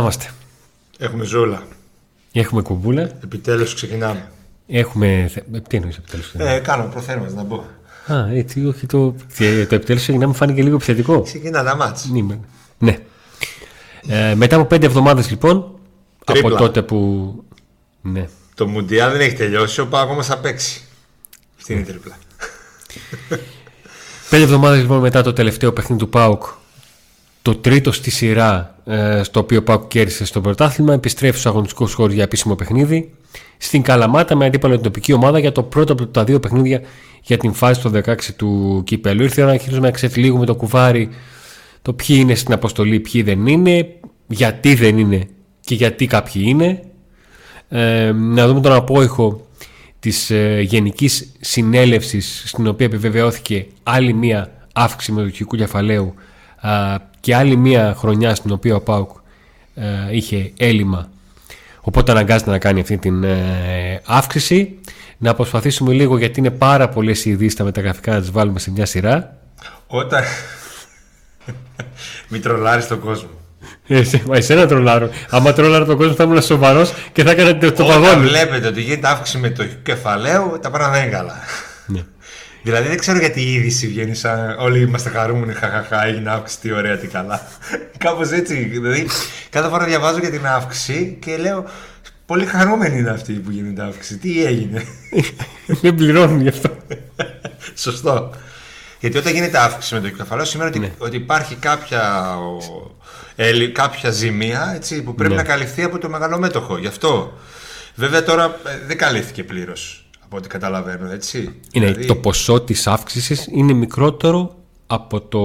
Να είμαστε. Έχουμε ζούλα. Έχουμε κουμπούλα. Επιτέλους ξεκινάμε. Έχουμε. Τι εννοείς επιτέλους. Ε, κάνω προθέρμα να μπω. Α, έτσι, όχι το. και Το επιτέλους ξεκινάμε φάνηκε λίγο επιθετικό. Ξεκινά τα μάτς. Ναι. ναι. Ε, μετά από πέντε εβδομάδες λοιπόν. Τρίπλα. Από τότε που. Ναι. Το Μουντιάλ δεν έχει τελειώσει, ο Πάγο μας θα παίξει. Αυτή είναι η τρίπλα. Πέντε εβδομάδες λοιπόν μετά το τελευταίο παιχνίδι του Πάουκ, το τρίτο στη σειρά ε, στο οποίο ο Πάουκ κέρδισε στο πρωτάθλημα, επιστρέφει στους αγωνιστικούς χώρους για επίσημο παιχνίδι. Στην Καλαμάτα με αντίπαλο την τοπική ομάδα για το πρώτο από τα δύο παιχνίδια για την φάση των 16 του κύπελου. Ήρθε η ώρα να αρχίσουμε να ξεφυλίγουμε το κουβάρι το ποιοι είναι στην αποστολή, ποιοι δεν είναι, γιατί δεν είναι και γιατί κάποιοι είναι. Ε, να δούμε τον απόϊχο της ε, Γενικής Συνέλευσης στην οποία επιβεβαιώθηκε άλλη μία αύξηση μετοχικού κεφαλαίου α, και άλλη μία χρονιά στην οποία ο ΠΑΟΚ ε, είχε έλλειμμα οπότε αναγκάζεται να κάνει αυτή την ε, αύξηση να προσπαθήσουμε λίγο γιατί είναι πάρα πολλές οι ειδήσεις τα μεταγραφικά να τις βάλουμε σε μια σειρά Όταν. Μην τρολάρεις τον κόσμο. Εσύ, μα εσένα τρολάρω. Άμα τρολάρω τον κόσμο θα ήμουν σοβαρός και θα έκανα το, το Όταν παγόνι. βλέπετε ότι γίνεται αύξηση με το κεφαλαίο, τα πράγματα δεν είναι καλά. Ναι. Δηλαδή δεν ξέρω γιατί η είδηση βγαίνει σαν όλοι είμαστε χαρούμενοι, χαχαχά, έγινε αύξηση, τι ωραία, τι καλά. Κάπως έτσι. Δηλαδή κάθε φορά διαβάζω για την αύξηση και λέω πολύ χαρούμενοι είναι αυτοί που γίνεται αύξηση. Τι έγινε; Δεν πληρώνουν γι' αυτό. Σωστό. Γιατί όταν γίνεται αύξηση με το κεφαλαίο σημαίνει ότι, Ναι. ότι υπάρχει κάποια, ο, έλλει- κάποια ζημία έτσι, που πρέπει Ναι. να καλυφθεί από το μεγαλομέτωχο. Γι' αυτό. Βέβαια τώρα ε, δεν καλύφθηκε πλήρως από ό,τι καταλαβαίνω. Έτσι. Είναι, Δηλαδή, Το ποσό της αύξησης είναι μικρότερο από το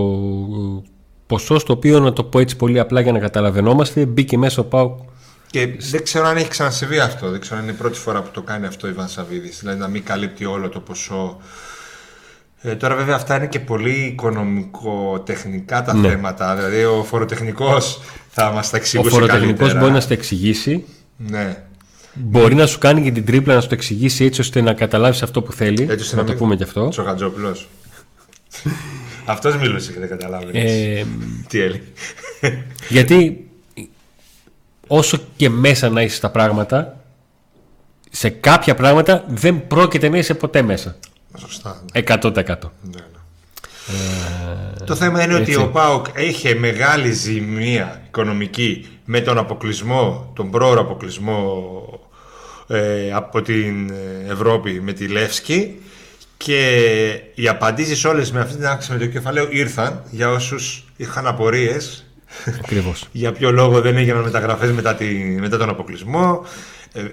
ποσό στο οποίο, να το πω έτσι πολύ απλά για να καταλαβαίνόμαστε, μπήκε μέσα ο ΠΑΟΚ. Και δεν ξέρω αν έχει ξανασυμβεί αυτό. Δεν ξέρω αν είναι η πρώτη φορά που το κάνει αυτό ο Ιβάν Σαββίδη. Δηλαδή να μην καλύπτει όλο το ποσό. Ε, τώρα βέβαια αυτά είναι και πολύ οικονομικο-τεχνικά τα Ναι. θέματα. Δηλαδή ο φοροτεχνικός θα μας τα Ο εξηγούσε φοροτεχνικός καλύτερα. μπορεί να σου το εξηγήσει, Ναι. Μπορεί να σου κάνει και την τρίπλα να σου το εξηγήσει έτσι ώστε να καταλάβεις αυτό που θέλει. Έτσι ώστε να να το μην- πούμε και αυτό. Τσοχατζόπουλος. Αυτός μίλησε και δεν καταλάβαινες. Ε, Τι έλεγε. γιατί όσο και μέσα να είσαι στα πράγματα, σε κάποια πράγματα δεν πρόκειται να είσαι ποτέ μέσα. Σωστά. 100%. Ναι, ναι. Το θέμα είναι ότι έτσι. ο ΠΑΟΚ είχε μεγάλη ζημία οικονομική με τον αποκλεισμό, τον πρόωρο αποκλεισμό ε, από την ε, Ευρώπη με τη Λεύσκη και οι απαντήσεις όλες με αυτή την αύξηση με το κεφαλαίο ήρθαν για όσους είχαν απορίες Ακριβώς. για ποιο λόγο δεν έγιναν μεταγραφές μετά, τη, μετά τον αποκλεισμό.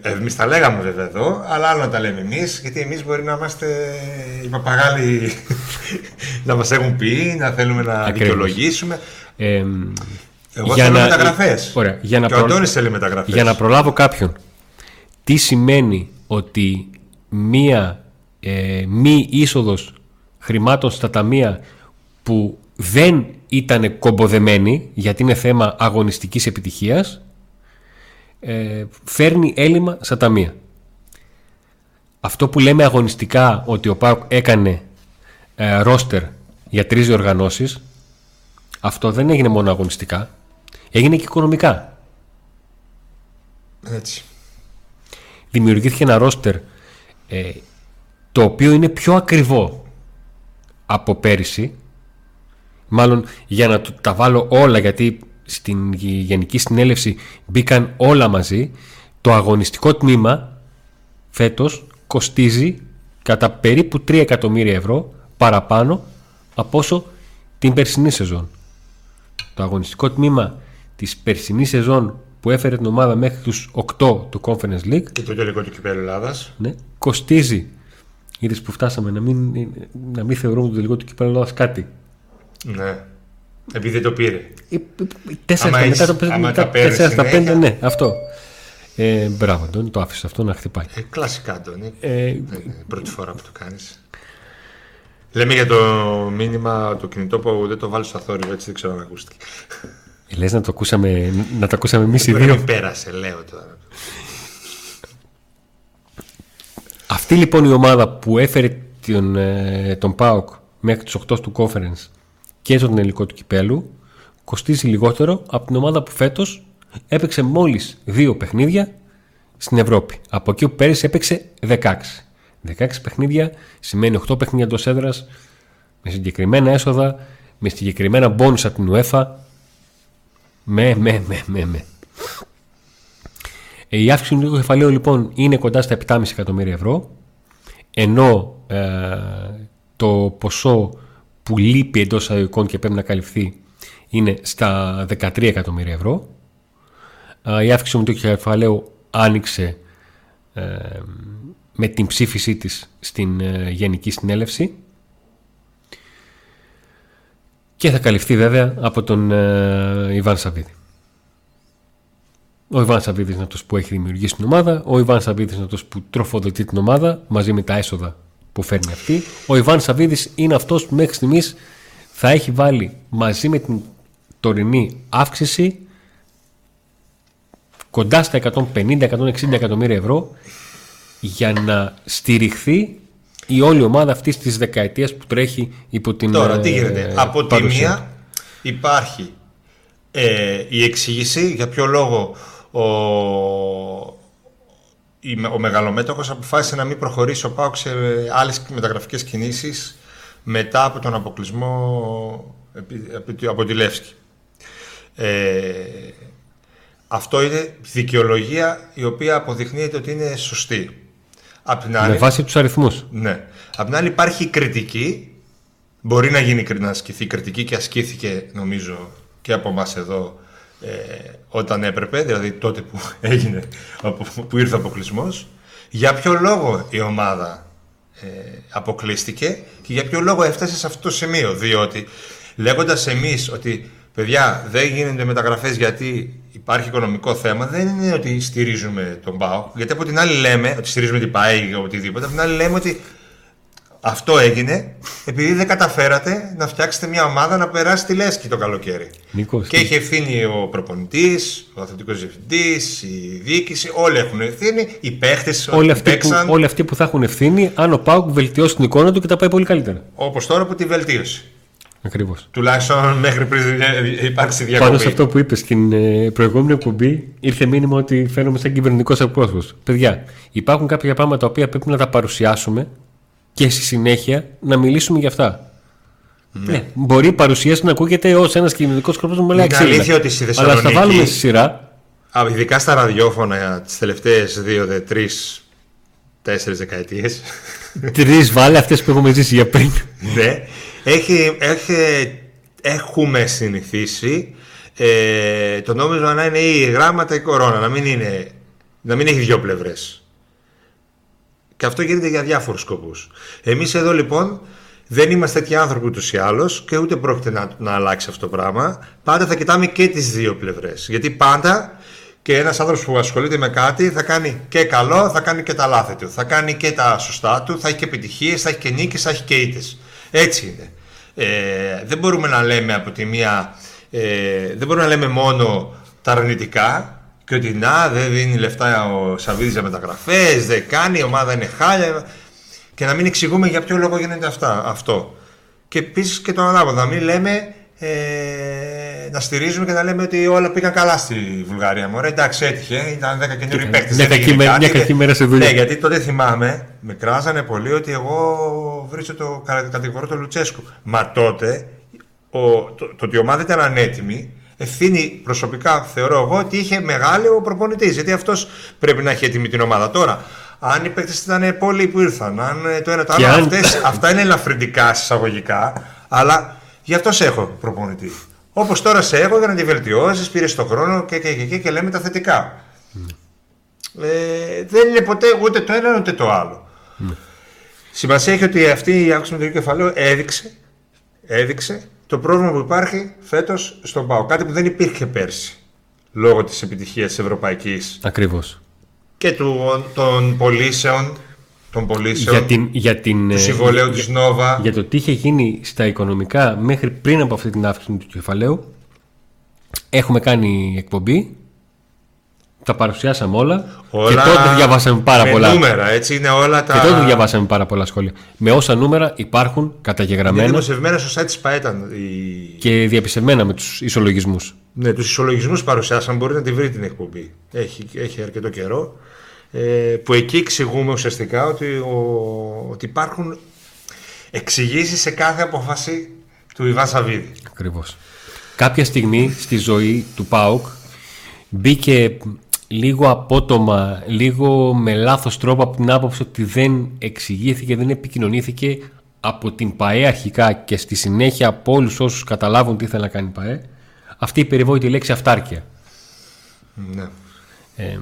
Ε, Εμείς τα λέγαμε βέβαια εδώ, αλλά άλλο να τα λέμε εμείς, γιατί εμείς μπορεί να είμαστε οι παπαγάλοι να μας έχουν πει, να θέλουμε να Ακριβώς. δικαιολογήσουμε. Ε, Εγώ θέλω μεταγραφές. Ωραία, για να, Και ο προ- Αντώνης θέλει μεταγραφές. για να προλάβω κάποιον. Τι σημαίνει ότι μία ε, μη είσοδος χρημάτων στα ταμεία που δεν ήταν κομποδεμένη γιατί είναι θέμα αγωνιστικής επιτυχίας ε, φέρνει έλλειμμα στα ταμεία. Αυτό που λέμε αγωνιστικά ότι ο ΠΑΟΚ έκανε ε, ρόστερ για τρεις διοργανώσεις αυτό δεν έγινε μόνο αγωνιστικά έγινε και οικονομικά. Έτσι. Δημιουργήθηκε ένα ρόστερ ε, το οποίο είναι πιο ακριβό από πέρυσι. Μάλλον για να του- τα βάλω όλα γιατί στην Γενική Συνέλευση μπήκαν όλα μαζί το αγωνιστικό τμήμα φέτος κοστίζει κατά περίπου 3 εκατομμύρια ευρώ παραπάνω από όσο την περσινή σεζόν. Το αγωνιστικό τμήμα της περσινής σεζόν που έφερε την ομάδα μέχρι τους 8 του Conference League Και το τελικό του κυπέλου Ελλάδας. ναι, κοστίζει. Είδες που φτάσαμε να μην, να μην θεωρούμε το τελικό του κυπέλου Ελλάδας κάτι. Ναι. Επειδή δεν το πήρε. Ε, ε, Τέσσερα Άμα στα μετά έχεις- το παίζουμε άμα μετά. τα παίρνεις Τέσσερα στα συνέχεια. πέντε, ναι, αυτό. Ε, μπράβο, Αντώνη, το άφησες αυτό να χτυπάει. Ε, κλασικά, Αντώνη. Ε, Δεν είναι η πρώτη φορά που το κάνεις. Λέμε για το μήνυμα το κινητό που δεν το βάλεις στο θόρυβο, έτσι δεν ξέρω αν ακούστηκε. Λες να το ακούσαμε, να το ακούσαμε εμείς οι Μπορεί να δύο. μην πέρασε, λέω τώρα. Αυτή λοιπόν η ομάδα που έφερε τον, ε, τον ΠΑΟΚ μέχρι τους 8 του conference και στον τελικό του κυπέλου κοστίζει λιγότερο από την ομάδα που φέτος έπαιξε μόλις δύο παιχνίδια στην Ευρώπη. Από εκεί που πέρυσι έπαιξε 16. 16 παιχνίδια σημαίνει 8 παιχνίδια εντός έδρας με συγκεκριμένα έσοδα, με συγκεκριμένα μπόνους από την UEFA. Με, με, με, με, με. Η αύξηση του κεφαλαίου λοιπόν είναι κοντά στα 7,5 εκατομμύρια ευρώ ενώ ε, το ποσό που λείπει εντός αγωγικών και πρέπει να καλυφθεί είναι στα 13 εκατομμύρια ευρώ. Η αύξηση του κεφαλαίου άνοιξε ε, με την ψήφισή της στην ε, Γενική Συνέλευση και θα καλυφθεί βέβαια από τον Ιβάν Σαββίδη. Ο Ιβάν Σαββίδης είναι αυτός που έχει δημιουργήσει την ομάδα, ο Ιβάν Σαββίδης είναι αυτός που τροφοδοτεί την ομάδα μαζί με τα έσοδα που φέρνει αυτή. Ο Ιβάν Σαββίδης είναι αυτός που μέχρι στιγμής θα έχει βάλει μαζί με την τωρινή αύξηση κοντά στα 150-160 εκατομμύρια ευρώ για να στηριχθεί η όλη ομάδα αυτής της δεκαετίας που τρέχει υπό την. Τώρα, τι γίνεται; Ε, Από τη μία υπάρχει ε, η εξήγηση για ποιο λόγο ο, ο μεγαλομέτωχος αποφάσισε να μην προχωρήσει ο Πάουξ σε άλλες μεταγραφικές κινήσεις μετά από τον αποκλεισμό από τη Λεύσκη. Ε, αυτό είναι δικαιολογία η οποία αποδεικνύεται ότι είναι σωστή. Απ την άλλη, Με βάση τους αριθμούς. Ναι. Απ' την άλλη υπάρχει κριτική. Μπορεί να γίνει να ασκηθεί κριτική και ασκήθηκε νομίζω και από εμάς εδώ ε, όταν έπρεπε, δηλαδή τότε που έγινε, που ήρθε ο αποκλεισμός. Για ποιο λόγο η ομάδα ε, αποκλείστηκε και για ποιο λόγο έφτασε σε αυτό το σημείο; Διότι λέγοντας εμείς ότι παιδιά δεν γίνονται μεταγραφές γιατί υπάρχει οικονομικό θέμα, δεν είναι ότι στηρίζουμε τον ΠΑΟ. Γιατί από την άλλη λέμε ότι στηρίζουμε την ΠΑΕ ή οτιδήποτε, από την άλλη λέμε ότι αυτό έγινε επειδή δεν καταφέρατε να φτιάξετε μια ομάδα να περάσει τη Λέσχη το καλοκαίρι. Νίκος, και έχει ευθύνη ο προπονητής, ο αθλητικός διευθυντής, η διοίκηση. Όλοι έχουν ευθύνη. Οι παίχτες, όλοι, αυτοί που, όλοι αυτοί που θα έχουν ευθύνη, αν ο Πάουκ βελτιώσει την εικόνα του και τα πάει πολύ καλύτερα. Όπως τώρα που τη βελτίωσε. Ακριβώς. Τουλάχιστον μέχρι πριν υπάρξει διακοπή. Πάνω σε αυτό που είπες στην ε, προηγούμενη εκπομπή, ήρθε μήνυμα ότι φαίνομαι σαν κυβερνητικός εκπρόσωπος. Παιδιά, υπάρχουν κάποια πράγματα τα οποία πρέπει να τα παρουσιάσουμε και στη συνέχεια να μιλήσουμε για αυτά. Ναι. ναι. Μπορεί η παρουσίαση να ακούγεται ως ένας κοινωνικό σκοπό που μου λέει αξία. αλήθεια ότι στη Θεσσαλονίκη. Αλλά θα βάλουμε στη σειρά. Ειδικά στα ραδιόφωνα τις τελευταίες δύο, τρεις, τέσσερις δεκαετίες. Τρεις βάλε αυτές που έχουμε ζήσει για πριν. ναι. Έχει, έχει, έχουμε συνηθίσει ε, το νόμισμα να είναι ή γράμματα ή κορώνα. Να μην, είναι, να μην έχει δύο πλευρές. Και αυτό γίνεται για διάφορους σκοπούς. Εμείς εδώ λοιπόν δεν είμαστε τέτοιοι άνθρωποι ούτως ή άλλως και ούτε πρόκειται να, να αλλάξει αυτό το πράγμα. Πάντα θα κοιτάμε και τις δύο πλευρές. Γιατί πάντα και ένας άνθρωπος που ασχολείται με κάτι θα κάνει και καλό, θα κάνει και τα λάθη του. Θα κάνει και τα σωστά του, θα έχει και επιτυχίες, θα έχει και νίκες, θα έχει και ήττες. Έτσι είναι. Ε, δεν μπορούμε να λέμε από τη μία. Ε, δεν μπορούμε να λέμε μόνο τα αρνητικά και ότι να δεν δίνει λεφτά ο Σαββίδης για μεταγραφές, δεν κάνει, η ομάδα είναι χάλια και να μην εξηγούμε για ποιο λόγο γίνεται αυτά, αυτό. Και επίσης και το ανάποδο, να μην λέμε ε, να στηρίζουμε και να λέμε ότι όλα πήγαν καλά στη Βουλγαρία. Μωρέ, εντάξει, έτυχε, ήταν 10 καινούριοι παίκτες. Μια, κακή, μέρα, μια κακή μέρα σε δουλειά. Ναι, γιατί τότε θυμάμαι, με κράζανε πολύ ότι εγώ βρίσκω το κατηγορό του Λουτσέσκου. Μα τότε ο, το, το, το ότι η ομάδα ήταν ανέτοιμη ευθύνη προσωπικά θεωρώ εγώ ότι είχε μεγάλη ο προπονητής. Γιατί αυτός πρέπει να έχει έτοιμη την ομάδα. Τώρα, αν οι παίκτες ήταν πολλοί που ήρθαν, αν το ένα το άλλο, αν... αυτές, αυτά είναι ελαφρυντικά εισαγωγικά, αλλά γι' αυτό σε έχω προπονητή. Όπως τώρα σε έχω για να τη βελτιώσεις, πήρες τον χρόνο και, και, και, και, και λέμε τα θετικά. Ε, δεν είναι ποτέ ούτε το ένα ούτε το άλλο. Mm. Σημασία έχει ότι αυτή η άκουση με το κεφαλαίο έδειξε, έδειξε το πρόβλημα που υπάρχει φέτος στον ΠΑΟ. Κάτι που δεν υπήρχε πέρσι λόγω της επιτυχίας της Ευρωπαϊκής. Ακριβώς. Και του, των πωλήσεων. Των πωλήσεων για την, για την, του συμβολέου της Νόβα. Για το τι είχε γίνει στα οικονομικά μέχρι πριν από αυτή την αύξηση του κεφαλαίου. Έχουμε κάνει εκπομπή τα παρουσιάσαμε όλα, όλα και τότε διαβάσαμε πάρα με πολλά. νούμερα, έτσι είναι όλα τα. Και τότε διαβάσαμε πάρα πολλά σχόλια. Με όσα νούμερα υπάρχουν καταγεγραμμένα. Είναι δημοσιευμένα στο site της ΠΑΕΤΑΝ. Και διαπιστευμένα με τους ισολογισμούς. Ναι, τους ισολογισμούς παρουσιάσαμε. Μπορεί να τη βρει την εκπομπή. Έχει, έχει αρκετό καιρό. Ε, που εκεί εξηγούμε ουσιαστικά ότι, ο, ότι υπάρχουν εξηγήσεις σε κάθε απόφαση του Ιβάν Σαββίδη. Ακριβώς. Κάποια στιγμή στη ζωή του ΠΑΟΚ μπήκε λίγο απότομα, λίγο με λάθος τρόπο από την άποψη ότι δεν εξηγήθηκε, δεν επικοινωνήθηκε από την ΠαΕ αρχικά και στη συνέχεια από όλους όσους καταλάβουν τι θέλει να κάνει η ΠαΕ αυτή η περιβόητη λέξη αυτάρκεια. Ναι. Ε,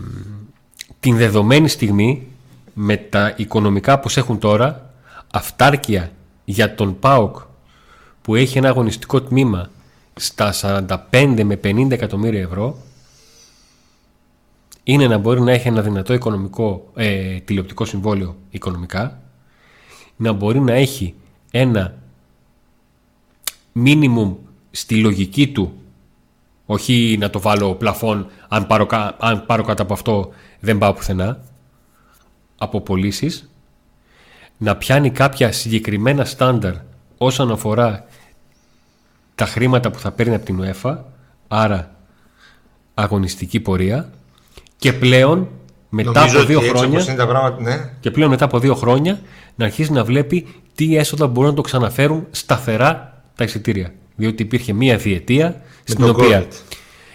την δεδομένη στιγμή με τα οικονομικά που έχουν τώρα αυτάρκεια για τον ΠΑΟΚ που έχει ένα αγωνιστικό τμήμα στα 45 με 50 εκατομμύρια ευρώ είναι να μπορεί να έχει ένα δυνατό οικονομικό, ε, τηλεοπτικό συμβόλαιο οικονομικά, να μπορεί να έχει ένα μίνιμουμ στη λογική του, όχι να το βάλω πλαφόν, αν πάρω, αν πάρω κάτω από αυτό δεν πάω πουθενά, από πωλήσεις, να πιάνει κάποια συγκεκριμένα στάνταρ όσον αφορά τα χρήματα που θα παίρνει από την UEFA, άρα αγωνιστική πορεία και πλέον μετά από δύο χρόνια ναι. και πλέον μετά από δύο χρόνια να αρχίσει να βλέπει τι έσοδα μπορούν να το ξαναφέρουν σταθερά τα εισιτήρια. Διότι υπήρχε μία διετία στην οποία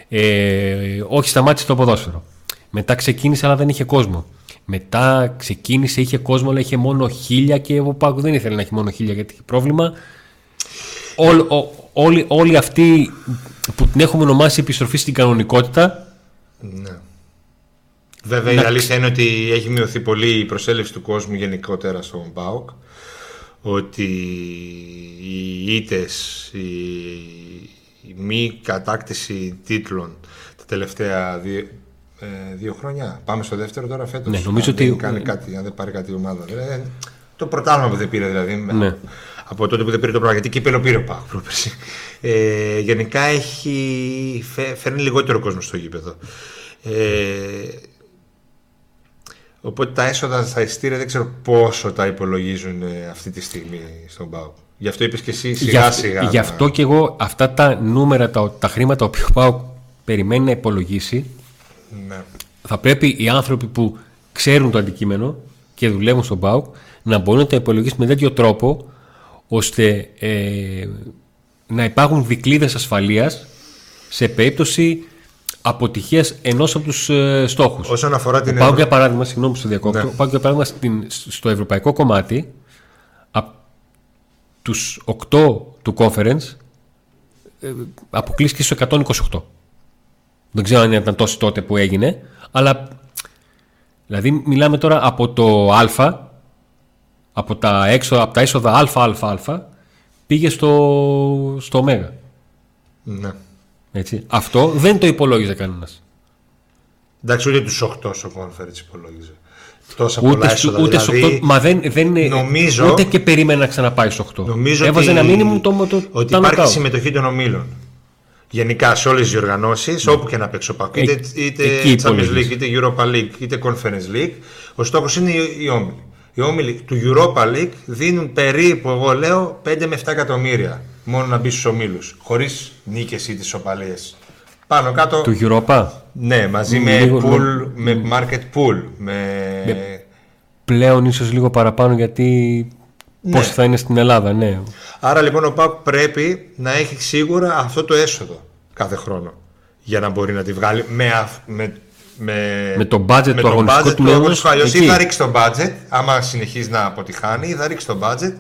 ε, όχι σταμάτησε το ποδόσφαιρο. Μετά ξεκίνησε αλλά δεν είχε κόσμο. Μετά ξεκίνησε, είχε κόσμο αλλά είχε μόνο χίλια και ο Πάκου δεν ήθελε να έχει μόνο χίλια γιατί είχε πρόβλημα. όλοι, όλοι αυτοί που την έχουμε ονομάσει επιστροφή στην κανονικότητα ναι. Βέβαια η αλήθεια είναι ότι έχει μειωθεί πολύ η προσέλευση του κόσμου γενικότερα στον ΠΑΟΚ ότι οι ήτες, η, η μη κατάκτηση τίτλων τα τελευταία δύο, ε, δύο χρόνια. Πάμε στο δεύτερο τώρα φέτος. Ναι, νομίζω αν ότι... Δεν κάνει κάτι, αν δεν πάρει κάτι ομάδα. Ε, το πρωτάθλημα που δεν πήρε δηλαδή. Ναι. Από τότε που δεν πήρε το πράγμα. Γιατί κύπελο πήρε ο Πάοκ ε, γενικά έχει, φέρνει λιγότερο κόσμο στο γήπεδο. Ε, Οπότε τα έσοδα στα ειστήρια δεν ξέρω πόσο τα υπολογίζουν ε, αυτή τη στιγμή στον ΠΑΟ. Γι' αυτό είπες και εσύ σιγά σιγά. Γι' αυτό και εγώ αυτά τα νούμερα, τα, τα χρήματα που ο ΠΑΟ περιμένει να υπολογίσει, ναι. θα πρέπει οι άνθρωποι που ξέρουν το αντικείμενο και δουλεύουν στον ΠΑΟ να μπορούν να τα υπολογίσουν με τέτοιο τρόπο ώστε ε, να υπάρχουν δικλείδες ασφαλείας σε περίπτωση αποτυχία ενός από τους ε, στόχους. Όσον αφορά την. Πάω για παράδειγμα, συγγνώμη που σε διακόπτω. Ναι. Πάω για παράδειγμα στο ευρωπαϊκό κομμάτι, από τους 8 του conference, ε, αποκλείστηκε στο 128. Δεν ξέρω αν ήταν τόσο τότε που έγινε, αλλά δηλαδή μιλάμε τώρα από το Α, από τα, έξω, από τα έσοδα ΑΑΑ, πήγε στο, στο Ω. Ναι. Έτσι. Αυτό δεν το υπολόγιζε κανένας. Εντάξει, ούτε τους 8 στο conference υπολόγιζε. Τόσα ούτε πολλά έσοδα, ούτε δηλαδή, 8, μα δεν, δεν νομίζω, ούτε και περίμενα να ξαναπάει στο 8. Νομίζω Έβαζε ότι, ένα μήνυμα το, το, ότι το υπάρχει συμμετοχή των ομίλων. Γενικά σε όλες τις οργανώσει, ναι. όπου και να παίξω πακ. Είτε, είτε Champions League, είτε Europa League, είτε Conference League. Ο στόχος είναι οι όμιλοι. Οι όμιλοι του Europa League δίνουν περίπου, εγώ λέω, 5 με 7 εκατομμύρια μόνο να μπει στους ομίλους. Χωρίς νίκες ή τις οπαλίες. Πάνω κάτω. Του Europa. Ναι, μαζί με, λίγο, pool, με market pool. Με... Πλέον ίσως λίγο παραπάνω γιατί ναι. πώς θα είναι στην Ελλάδα, ναι. Άρα λοιπόν ο ΠΑΚ πρέπει να έχει σίγουρα αυτό το έσοδο κάθε χρόνο για να μπορεί να τη βγάλει με, με, με, με το budget με του αγωνιστικού του Ή θα ρίξει το budget, άμα συνεχίζει να αποτυχάνει, ή θα ρίξει το budget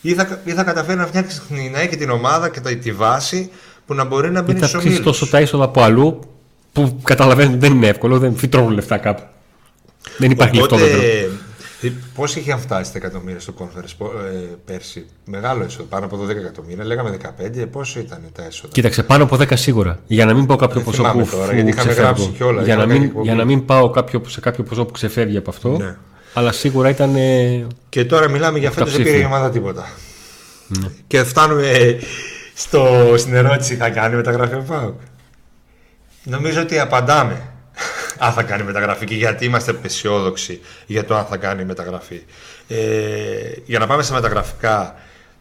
ή θα, ή θα καταφέρει να φτιάξει να έχει την ομάδα και τη βάση που να μπορεί να μπει στους ομίλους. Θα τόσο τα είσοδα από αλλού που καταλαβαίνετε δεν είναι εύκολο, δεν φυτρώνουν λεφτά κάπου. Δεν υπάρχει Οπότε, λεφτό Πώς είχε φτάσει τα εκατομμύρια στο conference ε, πέρσι, Μεγάλο έσοδο, πάνω από 12 εκατομμύρια. Λέγαμε 15, πόσο ήταν τα έσοδα; Κοίταξε, πάνω από 10 σίγουρα. Για να μην πάω κάποιο ποσό που. Τώρα, γιατί είχαμε γράψει κιόλας. Για, να μην, για να μην πάω κάποιο, σε κάποιο ποσό που ξεφεύγει από αυτό. Ναι. Αλλά σίγουρα ήταν. Και τώρα μιλάμε για φέτος δεν πήρε η ομάδα τίποτα. Ναι. Και φτάνουμε στο, στην ερώτηση θα κάνει μεταγραφή ο Πάουκ. Νομίζω ότι απαντάμε αν θα κάνει μεταγραφή και γιατί είμαστε αισιόδοξοι για το αν θα κάνει μεταγραφή. Ε, για να πάμε σε μεταγραφικά,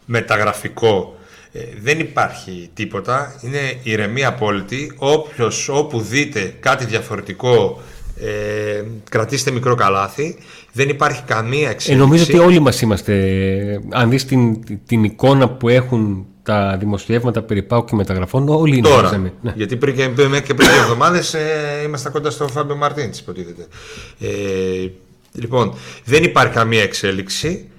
μεταγραφικό, Ε, δεν υπάρχει τίποτα. Είναι ηρεμία απόλυτη. Όποιος, όπου δείτε κάτι διαφορετικό, ε, κρατήστε μικρό καλάθι. Δεν υπάρχει καμία εξέλιξη. Ε, νομίζω ότι όλοι μας είμαστε. Αν δεις την, την εικόνα που έχουν τα δημοσιεύματα περί πάου και μεταγραφών, όλοι είναι Τώρα, Ναι. γιατί πριν και, πριν και πριν δύο εβδομάδες ε, ήμασταν κοντά στο Φάμπιο Μαρτίν, υποτίθεται. Ε, λοιπόν, δεν υπάρχει καμία εξέλιξη.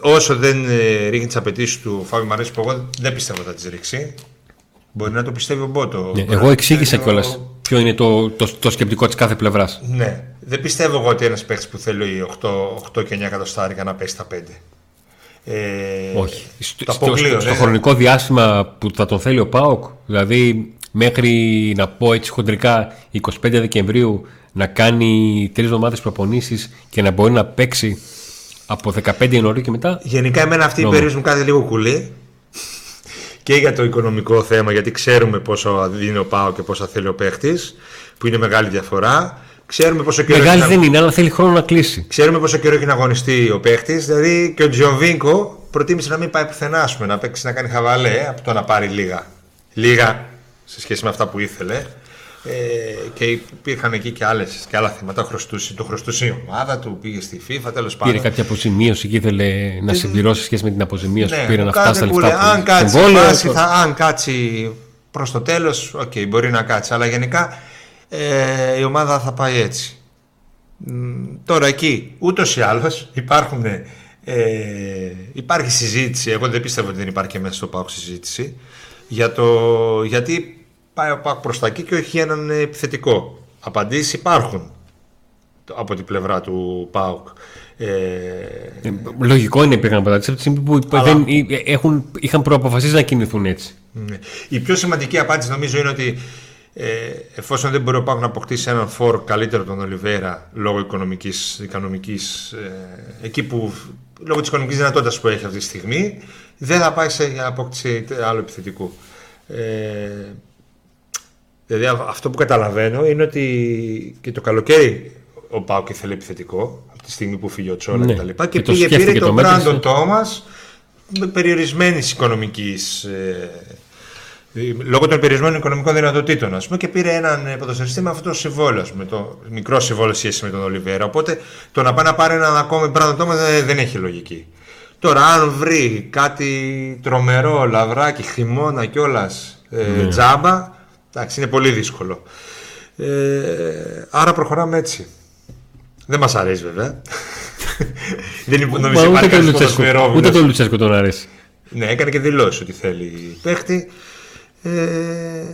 Όσο δεν ε, ρίχνει τις απαιτήσεις του Φάμπιο Μαρτίν, που εγώ δεν πιστεύω ότι θα τις ρίξει. Μπορεί να το πιστεύει ο Μπότο. Ναι, εγώ εξήγησα κιόλας ποιο είναι το, το, το σκεπτικό της κάθε πλευράς. Ναι. Δεν πιστεύω εγώ ότι ένας παίχτη που θέλει 8, 8 και 9 εκατοστάρικα να πέσει τα 5. Ε, Όχι. Στο, στο, στο, στο χρονικό διάστημα που θα τον θέλει ο Πάοκ, δηλαδή μέχρι να πω έτσι χοντρικά 25 Δεκεμβρίου να κάνει τρεις εβδομάδες προπονήσεις και να μπορεί να παίξει από 15 Ιανουαρίου και μετά. Γενικά, εμένα αυτή η περίοδο μου κάνει λίγο κουλή και για το οικονομικό θέμα, γιατί ξέρουμε πόσο δίνει ο Πάο και πόσα θέλει ο παίχτης, που είναι μεγάλη διαφορά. Ξέρουμε πόσο καιρό Μεγάλη δεν είναι, αλλά θέλει χρόνο να κλείσει. Ξέρουμε πόσο καιρό έχει να αγωνιστεί ο παίχτης. Δηλαδή και ο Τζιοβίνκο προτίμησε να μην πάει πουθενά, πούμε, να παίξει να κάνει χαβαλέ από το να πάρει λίγα. Λίγα σε σχέση με αυτά που ήθελε. Ε, και υπήρχαν εκεί και, άλλες, και άλλα θέματα. Χρωστούσε, το χρωστούσε η ομάδα του, πήγε στη FIFA, τέλος πάντων. Πήρε κάποια αποζημίωση και ήθελε να ε, συμπληρώσει σχέση με την αποζημίωση ναι, που πήρε να φτάσει στα λεφτά. Αν κάτσει, βάση, θα, αν κάτσει προς το τέλος, OK, okay, μπορεί να κάτσει. Αλλά γενικά ε, η ομάδα θα πάει έτσι. Τώρα εκεί, ούτως ή άλλως υπάρχουν. Ε, υπάρχει συζήτηση, εγώ δεν πιστεύω ότι δεν υπάρχει και μέσα στο ΠΑΟΚ συζήτηση, για το, γιατί πάει ο ΠΑΟΚ προς τα εκεί και όχι έναν επιθετικό. Απαντήσεις υπάρχουν από την πλευρά του ΠΑΟΚ. Ε, ε, λογικό είναι πήγαν απαντήσεις από τη στιγμή που αλλά... δεν, έχουν, είχαν προαποφασίσει να κινηθούν έτσι. Ναι. Η πιο σημαντική απάντηση νομίζω είναι ότι ε, εφόσον δεν μπορεί ο Πάοκ να αποκτήσει έναν φόρ καλύτερο από τον Ολιβέρα λόγω οικονομικής, οικονομικής ε, εκεί που λόγω της οικονομικής δυνατότητας που έχει αυτή τη στιγμή δεν θα πάει σε απόκτηση άλλο επιθετικού. Ε, δηλαδή αυτό που καταλαβαίνω είναι ότι και το καλοκαίρι ο Πάοκ ήθελε επιθετικό από τη στιγμή που φύγει ο Τσόλα ναι. και, και, και πήγε πήρε τον Μπράντον Τόμας με περιορισμένης οικονομικής ε, λόγω των περιορισμένων οικονομικών δυνατοτήτων, ας πούμε, και πήρε έναν ε, ποδοσφαιριστή με αυτό το συμβόλαιο, με το μικρό συμβόλαιο σχέση με τον Ολιβέρα. Οπότε το να πάει να πάρει έναν ακόμη πράγμα τόμας δεν έχει λογική. Τώρα, αν βρει κάτι τρομερό, λαβράκι, χειμώνα κιόλας, ε, ναι. τζάμπα, εντάξει, είναι πολύ δύσκολο. Ε, άρα προχωράμε έτσι. Δεν μας αρέσει βέβαια. δεν νομίζω ότι υπάρχει Ούτε το Λουτσέσκο τον αρέσει. Ναι, έκανε και δηλώσεις ότι θέλει παίχτη. Ε,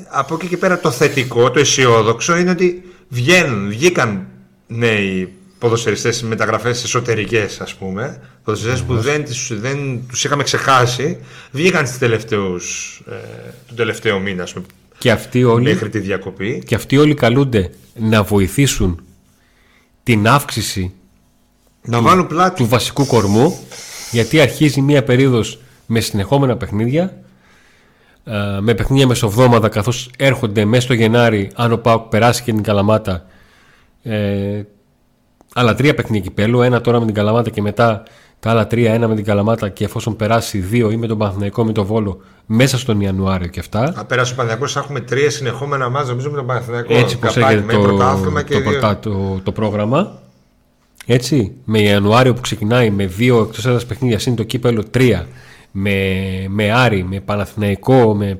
από εκεί και πέρα το θετικό, το αισιόδοξο είναι ότι βγαίνουν, βγήκαν νέοι ποδοσφαιριστές μεταγραφές εσωτερικές ας πούμε ποδοσφαιριστές που δεν, δεν τους είχαμε ξεχάσει βγήκαν στις τελευταίους, ε, τον τελευταίο μήνα ας πούμε, και αυτοί όλοι, μέχρι τη διακοπή και αυτοί όλοι καλούνται να βοηθήσουν την αύξηση να του, βάλουν πλάτη. του βασικού κορμού γιατί αρχίζει μια περίοδος με συνεχόμενα παιχνίδια ε, με παιχνίδια μεσοβδόμαδα καθώς έρχονται μέσα στο Γενάρη αν ο Πάουκ περάσει και την Καλαμάτα ε, άλλα τρία παιχνίδια κυπέλου ένα τώρα με την Καλαμάτα και μετά τα άλλα τρία ένα με την Καλαμάτα και εφόσον περάσει δύο ή με τον Παναθηναϊκό με τον Βόλο μέσα στον Ιανουάριο και αυτά. Αν περάσει ο Παναθηναϊκός θα έχουμε τρία συνεχόμενα μάτια νομίζω με τον Παναθηναϊκό. Έτσι πως έγινε το, το, το, το, πρόγραμμα. Έτσι, με Ιανουάριο που ξεκινάει με δύο εκτός έδρας παιχνίδια συν το κύπελο τρία με, με Άρη, με Παναθηναϊκό, με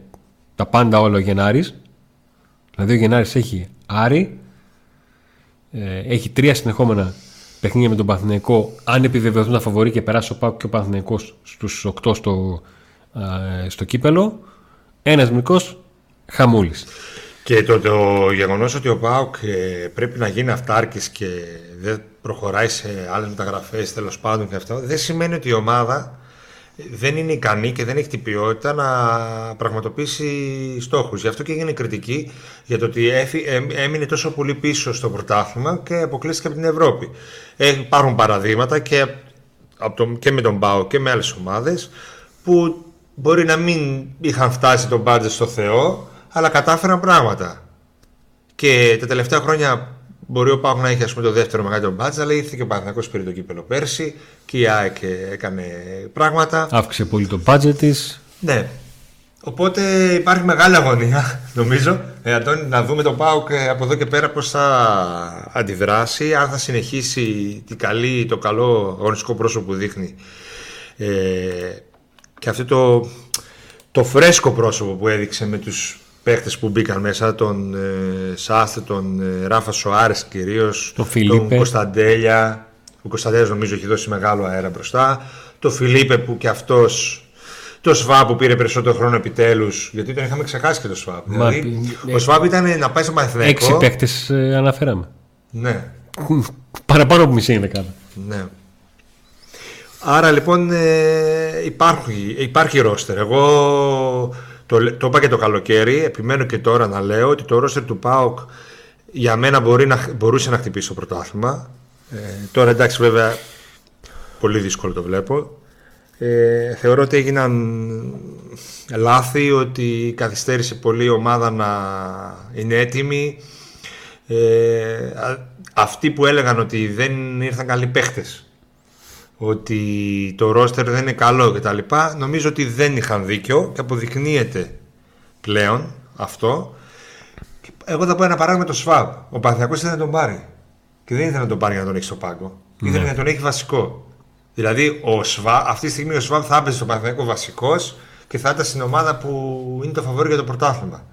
τα πάντα όλα ο Γενάρης. Δηλαδή ο Γενάρης έχει Άρη, ε, έχει τρία συνεχόμενα παιχνίδια με τον Παναθηναϊκό. Αν επιβεβαιωθούν τα φαβορή και περάσει ο Πάκο και ο Παναθηναϊκός στους 8 στο, ε, στο κύπελο, ένας μικρός χαμούλης. Και το, το γεγονός ότι ο Πάουκ ε, πρέπει να γίνει αυτάρκης και δεν προχωράει σε άλλες μεταγραφές τέλος πάντων και αυτό, δεν σημαίνει ότι η ομάδα δεν είναι ικανή και δεν έχει την ποιότητα να πραγματοποιήσει στόχους. Γι' αυτό και έγινε κριτική για το ότι έμεινε τόσο πολύ πίσω στο πρωτάθλημα και αποκλείστηκε από την Ευρώπη. Υπάρχουν παραδείγματα και, από το, και με τον Πάο και με άλλες ομάδες που μπορεί να μην είχαν φτάσει τον μπάτζετ στο Θεό αλλά κατάφεραν πράγματα. Και τα τελευταία χρόνια Μπορεί ο Πάοκ να έχει ας πούμε, το δεύτερο μεγάλο μπάτζ, αλλά ήρθε και ο Παναθηναϊκός πήρε το κύπελο πέρσι και η ΑΕΚ έκανε πράγματα. Αύξησε πολύ το μπάτζετ της. Ναι. Οπότε υπάρχει μεγάλη αγωνία, νομίζω. Ε, Αντώνη, να δούμε τον Πάουκ ε, από εδώ και πέρα πώς θα αντιδράσει, αν θα συνεχίσει την καλή, το καλό αγωνιστικό πρόσωπο που δείχνει. Ε, και αυτό το, το φρέσκο πρόσωπο που έδειξε με τους παίχτες που μπήκαν μέσα, τον ε, Σάστε, τον ε, Ράφα Σοάρες κυρίως, Τον Φιλίπε. Κωνσταντέλια. Ο Κωνσταντέλιας νομίζω έχει δώσει μεγάλο αέρα μπροστά. Το Φιλίπε που και αυτός το Σβάμπ που πήρε περισσότερο χρόνο επιτέλους, γιατί τον είχαμε ξεχάσει και το Σβάμπ. Μα, Δηλαδή, ε, ο Σβάμπ ήταν να πάει στο Παναθηναϊκό. Έξι παίκτε αναφέραμε. Ναι, Παραπάνω από μισή είναι δεκάδα. ναι. Άρα λοιπόν ε, υπάρχει, υπάρχει ρόστερ. Εγώ το, λέ- το είπα και το καλοκαίρι, επιμένω και τώρα να λέω ότι το ρόστερ του ΠΑΟΚ για μένα μπορεί να, μπορούσε να χτυπήσει το πρωτάθλημα. Ε, τώρα εντάξει βέβαια πολύ δύσκολο το βλέπω. Ε, θεωρώ ότι έγιναν λάθη, ότι καθυστέρησε πολύ η ομάδα να είναι έτοιμη. Ε, α- αυτοί που έλεγαν ότι δεν ήρθαν καλοί παίχτες ότι το ρόστερ δεν είναι καλό κτλ. Νομίζω ότι δεν είχαν δίκιο και αποδεικνύεται πλέον αυτό. Και Εγώ θα πω ένα παράδειγμα με το ΣΒΑΠ. Ο Παναθιακός ήθελε να τον πάρει. Και δεν ήθελε να τον πάρει για να τον έχει στο πάγκο. Ήθελε να τον έχει βασικό. Δηλαδή, ο ΣΒΑ, αυτή τη στιγμή ο ΣΒΑΠ θα έπαιζε στο Παναθιακό βασικός και θα ήταν στην ομάδα που είναι το φαβόρι για το πρωτάθλημα.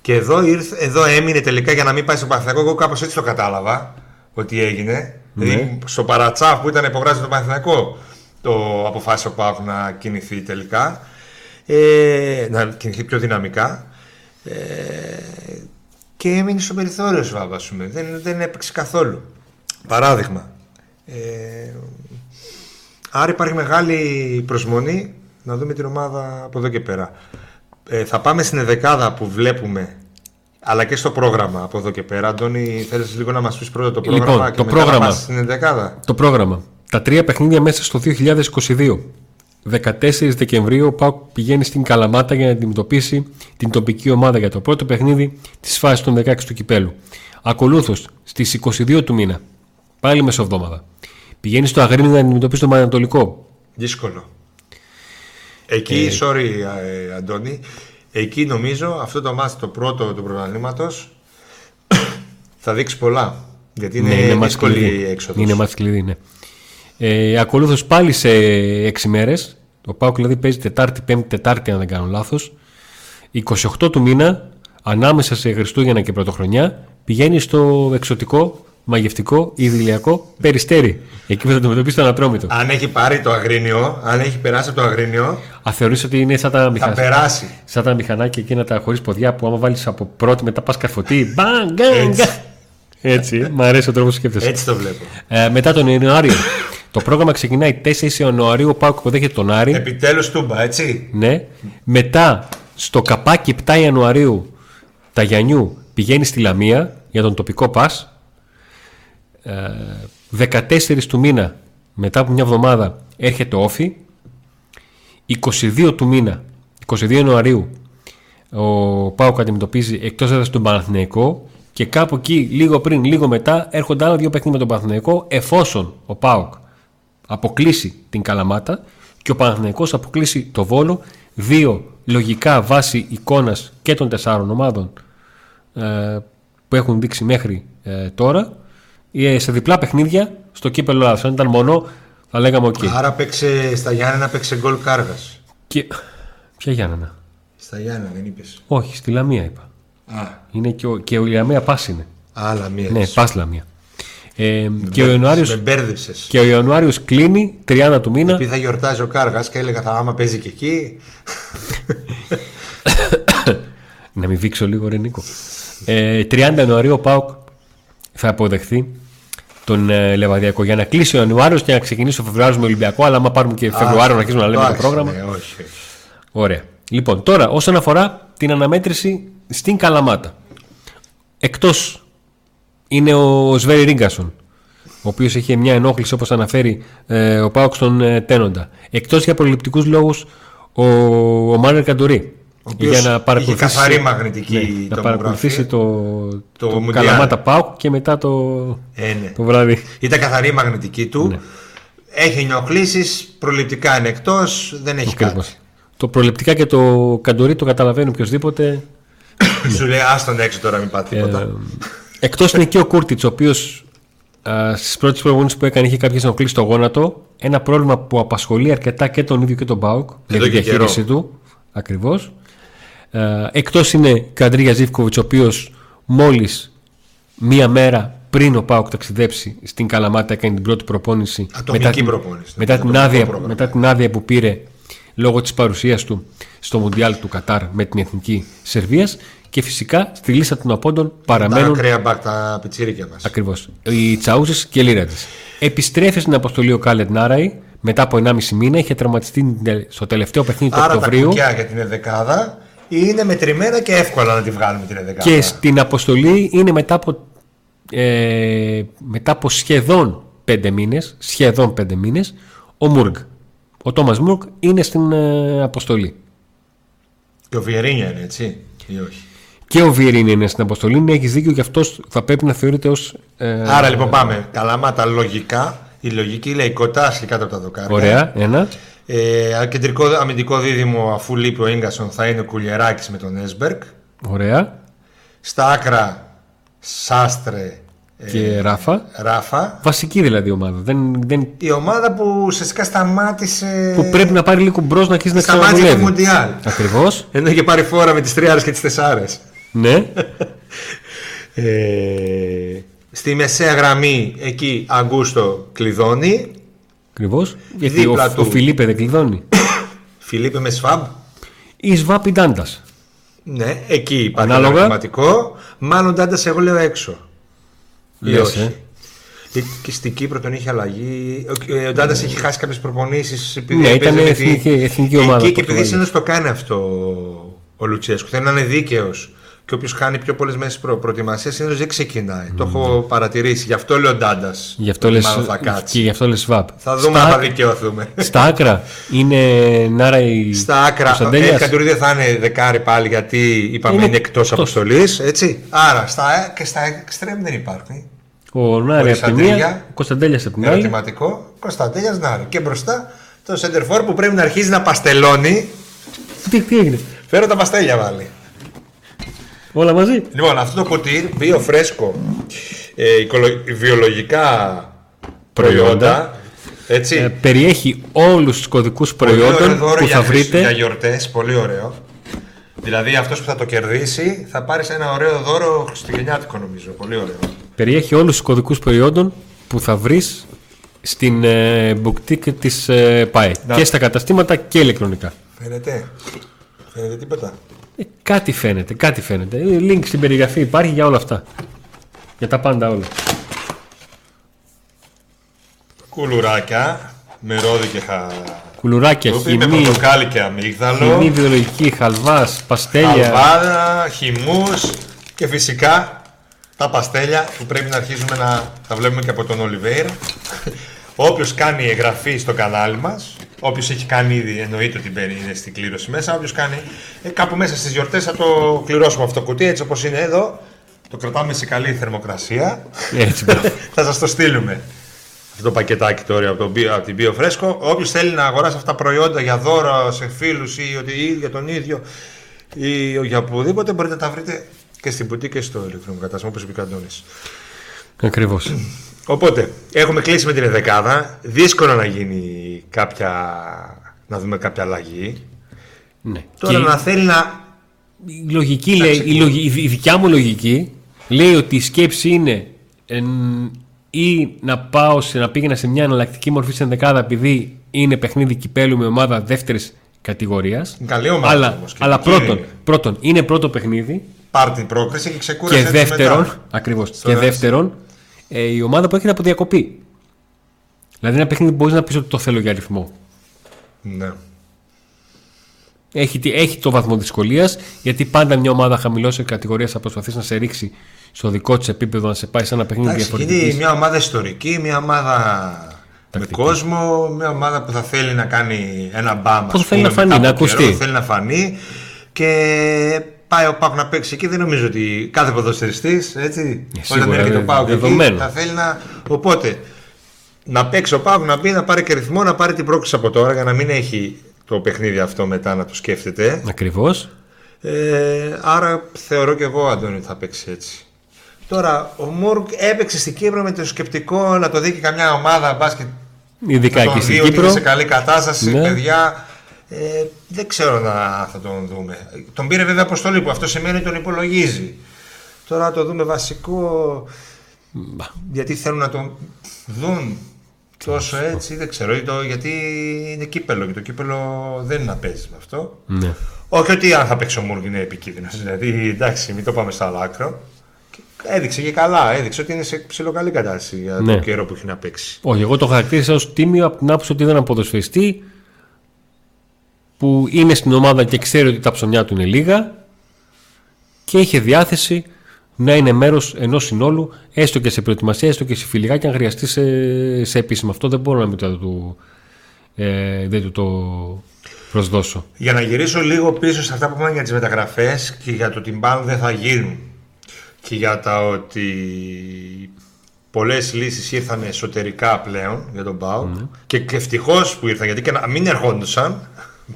Και εδώ, ήρθε, εδώ έμεινε τελικά για να μην πάει στο Παναθιακό. Εγώ κάπως έτσι το κατάλαβα ότι έγινε. Δηλαδή, στο παρατσάφ που ήταν υπογράψει το Παναθηναϊκό το αποφάσισε ο Πάουκ να κινηθεί τελικά. Ε, να κινηθεί πιο δυναμικά. Ε, και έμεινε στο περιθώριο Σβάμπ, ας πούμε. Δεν, δεν έπαιξε καθόλου. Παράδειγμα. Ε, άρα υπάρχει μεγάλη προσμονή να δούμε την ομάδα από εδώ και πέρα. Ε, θα πάμε στην δεκάδα που βλέπουμε αλλά και στο πρόγραμμα από εδώ και πέρα. Αντώνη, θέλεις λίγο να μας πεις πρώτα το Λοιπόν, πρόγραμμα και το μετά πρόγραμμα. να πας στην δεκάδα. Το πρόγραμμα. Τα τρία παιχνίδια μέσα στο 2022. 14 Δεκεμβρίου ο ΠΑΟΚ πηγαίνει στην Καλαμάτα για να αντιμετωπίσει την τοπική ομάδα για το πρώτο παιχνίδι της φάσης των 16 του κυπέλου. Ακολούθως στις 22 του μήνα, πάλι μεσοβδόμαδα, πηγαίνει στο Αγρίνι να αντιμετωπίσει τον Πανατολικό. Δύσκολο. Εκεί, sorry ε, Αντώνη, εκεί νομίζω αυτό το μάτι το πρώτο του πρωταθλήματος θα δείξει πολλά. Γιατί είναι, Ναι, μάτς δύσκολη κλειδί. η έξοδος. Είναι μάτς κλειδί, ναι. Ε, Ακολούθως πάλι σε 6 μέρες. Ο Πάουκ δηλαδή παίζει Τετάρτη, Πέμπτη, Τετάρτη, αν δεν κάνω λάθος. 28 του μήνα, ανάμεσα σε Χριστούγεννα και Πρωτοχρονιά, πηγαίνει στο εξωτικό, μαγευτικό, ιδηλιακό περιστέρι. Εκεί που θα αντιμετωπίσει τον Ατρόμητο. Αν έχει πάρει το αγρίνιο, αν έχει περάσει από το αγρίνιο, Α θεωρείς ότι είναι σαν τα, θα μηχα... περάσει. σαν τα μηχανάκια εκείνα τα χωρίς ποδιά που άμα βάλεις από πρώτη μετά πας καρφωτή. Μπαν, γκαν, Έτσι. γκαν. Έτσι, μου αρέσει ο τρόπος που σκέφτεσαι. Έτσι το βλέπω. Ε, μετά τον Ιανουάριο. το πρόγραμμα ξεκινάει 4 Ιανουαρίου. Ο Πάουκ υποδέχεται τον Άρη. Επιτέλους τούμπα, έτσι. Ναι. Μετά στο καπάκι 7 Ιανουαρίου τα Γιαννιού πηγαίνει στη Λαμία για τον τοπικό πας. Ε, 14 του μήνα μετά από μια εβδομάδα έρχεται όφη. 22 του μήνα, 22 Ιανουαρίου ο ΠΑΟΚ αντιμετωπίζει εκτός έδρας τον Παναθηναϊκό και κάπου εκεί λίγο πριν, λίγο μετά έρχονται άλλα δύο παιχνίδια με τον Παναθηναϊκό εφόσον ο ΠΑΟΚ αποκλείσει την Καλαμάτα και ο Παναθηναϊκός αποκλείσει το Βόλο δύο λογικά βάση εικόνας και των τεσσάρων ομάδων ε, που έχουν δείξει μέχρι ε, τώρα ε, σε διπλά παιχνίδια στο κύπελλο Ελλάδας. Αν ήταν μόνο θα λέγαμε οκ. Άρα παίξε στα Γιάννενα παίξε γκολ κάργας. Και... Ποια Γιάννενα; Στα Γιάννενα δεν είπες. Όχι, στη Λαμία είπα. Α, Είναι και, ο, και ο Λαμία Πας είναι. άλλα μία. Ναι, Πας Λαμία. Ε, και, ο Ιανουάριος, Με μπέρδεψες. και ο Ιανουάριος κλείνει 30 του μήνα. Επειδή θα γιορτάζει ο Κάργας και έλεγα θα άμα παίζει και εκεί. Να μην βήξω λίγο ρε Νίκο. Ε, 30 Ιανουαρίου ο ΠΑΟΚ θα αποδεχθεί τον ε, Λεβαδιακό για να κλείσει ο Ιανουάριος και να ξεκινήσει ο Φεβρουάριος με Ολυμπιακό. Αλλά άμα πάρουμε και Φεβρουάριο να αρχίσουμε να λέμε το Εντάξει, πρόγραμμα. ναι, όχι, όχι. Ωραία. Λοιπόν, τώρα όσον αφορά την αναμέτρηση στην Καλαμάτα. Εκτός είναι ο Σβέρι Ρίγκασον, ο οποίος έχει μια ενόχληση όπως αναφέρει ε, ο Πάοξ στον ε, Τένοντα. Εκτός για προληπτικούς λόγους ο, ο Μάνερ Καντουρί. Ο οποίος είχε καθαρή μαγνητική ναι, να τομογραφία. παρακολουθήσει το, Το το, Μουντιάλ. Καλαμάτα Πάοκ και μετά το, Ε, ναι. το βράδυ. Ήταν καθαρή η μαγνητική του. Ναι. Έχει ενοχλήσεις, προληπτικά είναι εκτός, δεν έχει Ακριβώς. κάτι. το προληπτικά και το καντορί το καταλαβαίνει οποιοδήποτε. Σου λέει άστον έξω τώρα, μην πάτε τίποτα. Ε, Εκτός είναι και ο Κούρτιτς, ο οποίος στις πρώτες προπονήσει που έκανε είχε κάποιες ενοχλήσεις στο γόνατο. Ένα πρόβλημα που απασχολεί αρκετά και τον ίδιο και τον Μπάουκ για Εδώ τη και διαχείρισή του. Ακριβώς. Εκτός είναι και ο Αντρίγια Ζήφκοβιτς, ο οποίος μόλις μία μέρα πριν ο Πάουκ ταξιδέψει στην Καλαμάτα έκανε την πρώτη προπόνηση. Ατομική μετά, την- προπόνηση. Μετά, την Ατομικό άδεια, πρόγραμμα. μετά την άδεια που πήρε λόγω της παρουσίας του στο Μουντιάλ του Κατάρ με την Εθνική Σερβίας και φυσικά στη λίστα των απόντων Τα παραμένουν ακραία μπακ, τα πιτσίρικια μας. ακριβώς οι Τσαούσες και Λίρατζες. Επιστρέφει στην αποστολή ο Κάλετ Νάραη μετά από 1,5 μήνα. Είχε τραυματιστεί στο τελευταίο παιχνίδι του Άρα τα Οκτωβρίου κουκιά για την εδεκάδα είναι μετρημένα και εύκολα να τη βγάλουμε την εδεκάδα. και στην αποστολή είναι μετά από, ε, μετά από σχεδόν 5 μήνες, σχεδόν 5 μήνες, ο Μούργκ. Ο Τόμας Μούργκ είναι στην ε, αποστολή. Και ο Βιερίνια είναι έτσι, ή όχι; Και ο Βιερίνη είναι στην αποστολή. Ναι, έχεις δίκιο και αυτός θα πρέπει να θεωρείται ως. Ε, Άρα λοιπόν πάμε. Καλαμάτα λογικά. Η λογική λέει κοτάσχη κάτω από τα δοκάρια. Ωραία, ένα. Ε, κεντρικό αμυντικό δίδυμο αφού λείπει ο Ίγκασον θα είναι ο Κουλιεράκης με τον Έσμπερκ. Ωραία. Στα άκρα Σάστρε ε, Και Ράφα. Ράφα. Βασική δηλαδή ομάδα. Δεν, δεν, Η ομάδα που ουσιαστικά σταμάτησε. που πρέπει να πάρει λίγο μπρος να αρχίσει να Σταμάτησε το ξαναδουλεύει. Μουντιάλ. Ακριβώς. Ενώ είχε πάρει φόρα με τις τριάρες και τις τεσσάρες. ναι. Ε, στη μεσαία γραμμή εκεί Αγκούστο κλειδώνει. Ακριβώς. Γιατί ο, Δίπλα ο του. Φιλίπε δεν κλειδώνει. Φιλίππε με σφάμπ. Ή Σβάπ Ντάντας. Ναι, εκεί υπάρχει Ανάλογα. ένα ερωτηματικό. Μάλλον Ντάντας εγώ λέω έξω. Ή Λες, όχι. ε. Ε, Και στην Κύπρο τον είχε αλλαγή. Ο, ε, ο Ντάντας είχε χάσει κάποιες προπονήσεις. Επειδή Ναι, έπαιζε ήταν με εθνική- εθνική ομάδα Εκεί και επειδή Πορτογαλίας. συνήθω το κάνει αυτό ο Λουτσέσκου. Θέλει να είναι δίκαιος. Και όποιος κάνει πιο πολλές μέρε προ, προετοιμασίας συνήθως δεν ξεκινάει. Το έχω παρατηρήσει. Γι' αυτό λέω Ντάντας. Γι' αυτό λες, θα κάτσει. και γι' αυτό λες Σβάπ. Θα δούμε Στα- αν θα δικαιωθούμε. Στα άκρα είναι Νάρα η Στα άκρα, Κωνσταντέλιας. ε, Καντουρί δεν θα είναι δεκάρι πάλι γιατί είπαμε Είναι είναι, εκτός εκτός. αποστολής. Άρα στα, και στα εξτρέμ δεν υπάρχει. Ο Νάρη Χωρίς από τη μία, αντρίγια. ο Κωνσταντέλιας από την άλλη. Ερωτηματικό. Κωνσταντέλιας Νάρη. Και μπροστά το σεντερφόρ που πρέπει να αρχίζει να παστελώνει. Τι, τι έγινε; Φέρω τα παστέλια βάλει. Όλα μαζί. Λοιπόν, αυτό το κουτί, βίο φρέσκο, ε, οικολο- βιολογικά προϊόντα. Προϊόντα. Έτσι. Ε, περιέχει όλους τους κωδικούς Πολύ ωραίο προϊόντων δώρο που για, θα Χριστ- για βρείτε. γιορτές, πολύ ωραίο. Δηλαδή αυτός που θα το κερδίσει θα πάρεις ένα ωραίο δώρο χριστουγεννιάτικο νομίζω. Πολύ ωραίο. Περιέχει όλους τους κωδικούς προϊόντων που θα βρεις στην ε, boutique της ε, ΠΑΕ. Να. Και στα καταστήματα και ηλεκτρονικά. Φαίνεται. Φαίνεται τίποτα. Ε, κάτι φαίνεται, κάτι φαίνεται. Ε, Link στην περιγραφή υπάρχει για όλα αυτά. Για τα πάντα όλα. Κουλουράκια με ρόδι και χα... Κουλουράκια, Κούπι, με χυμή, πορτοκάλι και αμύγδαλο. χυμή βιολογική, χαλβάς, παστέλια. Αλβάδα, χυμούς και φυσικά τα παστέλια που πρέπει να αρχίζουμε να τα βλέπουμε και από τον Ολιβέηρα. Όποιος κάνει εγγραφή στο κανάλι μας, όποιος έχει κάνει ήδη εννοείται ότι μπαίνει είναι στην κλήρωση μέσα, όποιος κάνει ε, κάπου μέσα στις γιορτές θα το κληρώσουμε αυτό το κουτί έτσι όπως είναι εδώ. Το κρατάμε σε καλή θερμοκρασία. Έτσι, μπράβο. θα σας το στείλουμε. Αυτό το πακετάκι τώρα από, τον, Bio- από την Bio Fresco. Όποιος θέλει να αγοράσει αυτά τα προϊόντα για δώρα σε φίλους ή ότι ή για τον ίδιο ή για οπουδήποτε μπορείτε να τα βρείτε και στην πουτή και στο ηλεκτρονικό κατάστημα όπως είπε ο Αντώνης. Ακριβώς. Οπότε, έχουμε κλείσει με την δεκάδα. Δύσκολο να γίνει κάποια. να δούμε κάποια αλλαγή. Ναι. Τώρα Και να θέλει να. η, λογική λέει, η, λογι- η δικιά μου λογική λέει ότι η σκέψη είναι εν, ή να πάω σε, να πήγαινα σε μια εναλλακτική μορφή στην δεκάδα επειδή είναι παιχνίδι κυπέλου με ομάδα δεύτερης κατηγορίας Είναι καλή ομάδα αλλά, όμως, και αλλά εκεί πρώτον, είναι. πρώτον είναι πρώτο παιχνίδι πάρει την πρόκριση και ξεκούρασε και έτσι δεύτερον, μετά. ακριβώς, και Τώρα, δεύτερον ε, η ομάδα που έρχεται από διακοπή. Δηλαδή ένα παιχνίδι που μπορείς να πεις ότι το θέλω για αριθμό. Ναι. Έχει, τη- έχει το βαθμό δυσκολίας γιατί πάντα μια ομάδα χαμηλός κατηγορία θα προσπαθήσει να σε ρίξει στο δικό της επίπεδο, να σε πάει σε ένα παιχνίδι Εντάξει, είναι διαφορετική. μια ομάδα ιστορική, μια ομάδα Τακτική. με κόσμο, μια ομάδα που θα θέλει να κάνει ένα μπαμ. Πώς ας θέλει πούμε, να φανεί, μετά να από καιρό, ακουστεί. Θέλει να φανεί και πάει ο Πάουκ να παίξει εκεί. Δεν νομίζω ότι κάθε ποδοσφαιριστής έτσι, Ε, σίγουρα, όταν έρχεται ο δε- Πάουκ εκεί, δεδομένο. θα θέλει να. Οπότε να παίξει ο Πάουκ να μπει, να πάρει και ρυθμό, να πάρει την πρόκληση από τώρα για να μην έχει το παιχνίδι αυτό μετά να το σκέφτεται. Ακριβώς. Ε, άρα θεωρώ και εγώ, Αντώνη, θα παίξει έτσι. Τώρα, ο Μούρκ έπαιξε στην Κύπρο με το σκεπτικό να το δει και καμιά ομάδα μπάσκετ. Ειδικά να τον εκεί στην δει ότι Κύπρο. είναι σε καλή κατάσταση, Ναι. παιδιά. Ε, δεν ξέρω να θα τον δούμε. Τον πήρε βέβαια αποστολή που αυτό σημαίνει ότι τον υπολογίζει. Τώρα να το δούμε βασικό. Μπα. Γιατί θέλουν να τον δουν τόσο έτσι, δεν ξέρω. Ή το- γιατί είναι κύπελο και το κύπελο δεν είναι να παίζει με αυτό. Ναι. Όχι ότι αν θα παίξει ο Μούργκ είναι επικίνδυνος. Δηλαδή, εντάξει, μην το πάμε στο άλλο άκρο. Και Έδειξε και καλά, έδειξε ότι είναι σε ψηλοκαλή κατάσταση για Ναι. τον καιρό που έχει να παίξει. Όχι, εγώ το χαρακτήρισα ως τίμιο από την άποψη ότι είδα έναν ποδοσφαιριστή που είναι στην ομάδα και ξέρει ότι τα ψωνιά του είναι λίγα και είχε διάθεση να είναι μέρος ενός συνόλου έστω και σε προετοιμασία, έστω και σε φιλικά και αν χρειαστεί σε, σε επίσημα. Αυτό δεν μπορώ να μην το, του, ε, δεν του το προσδώσω. Για να γυρίσω λίγο πίσω σε αυτά που είπαμε για τις μεταγραφές και για το ότι μάλλον δεν θα γίνουν και για τα ότι πολλές λύσεις ήρθαν εσωτερικά πλέον για τον ΠΑΟΚ και ευτυχώς που ήρθαν γιατί και να μην ερχόντουσαν,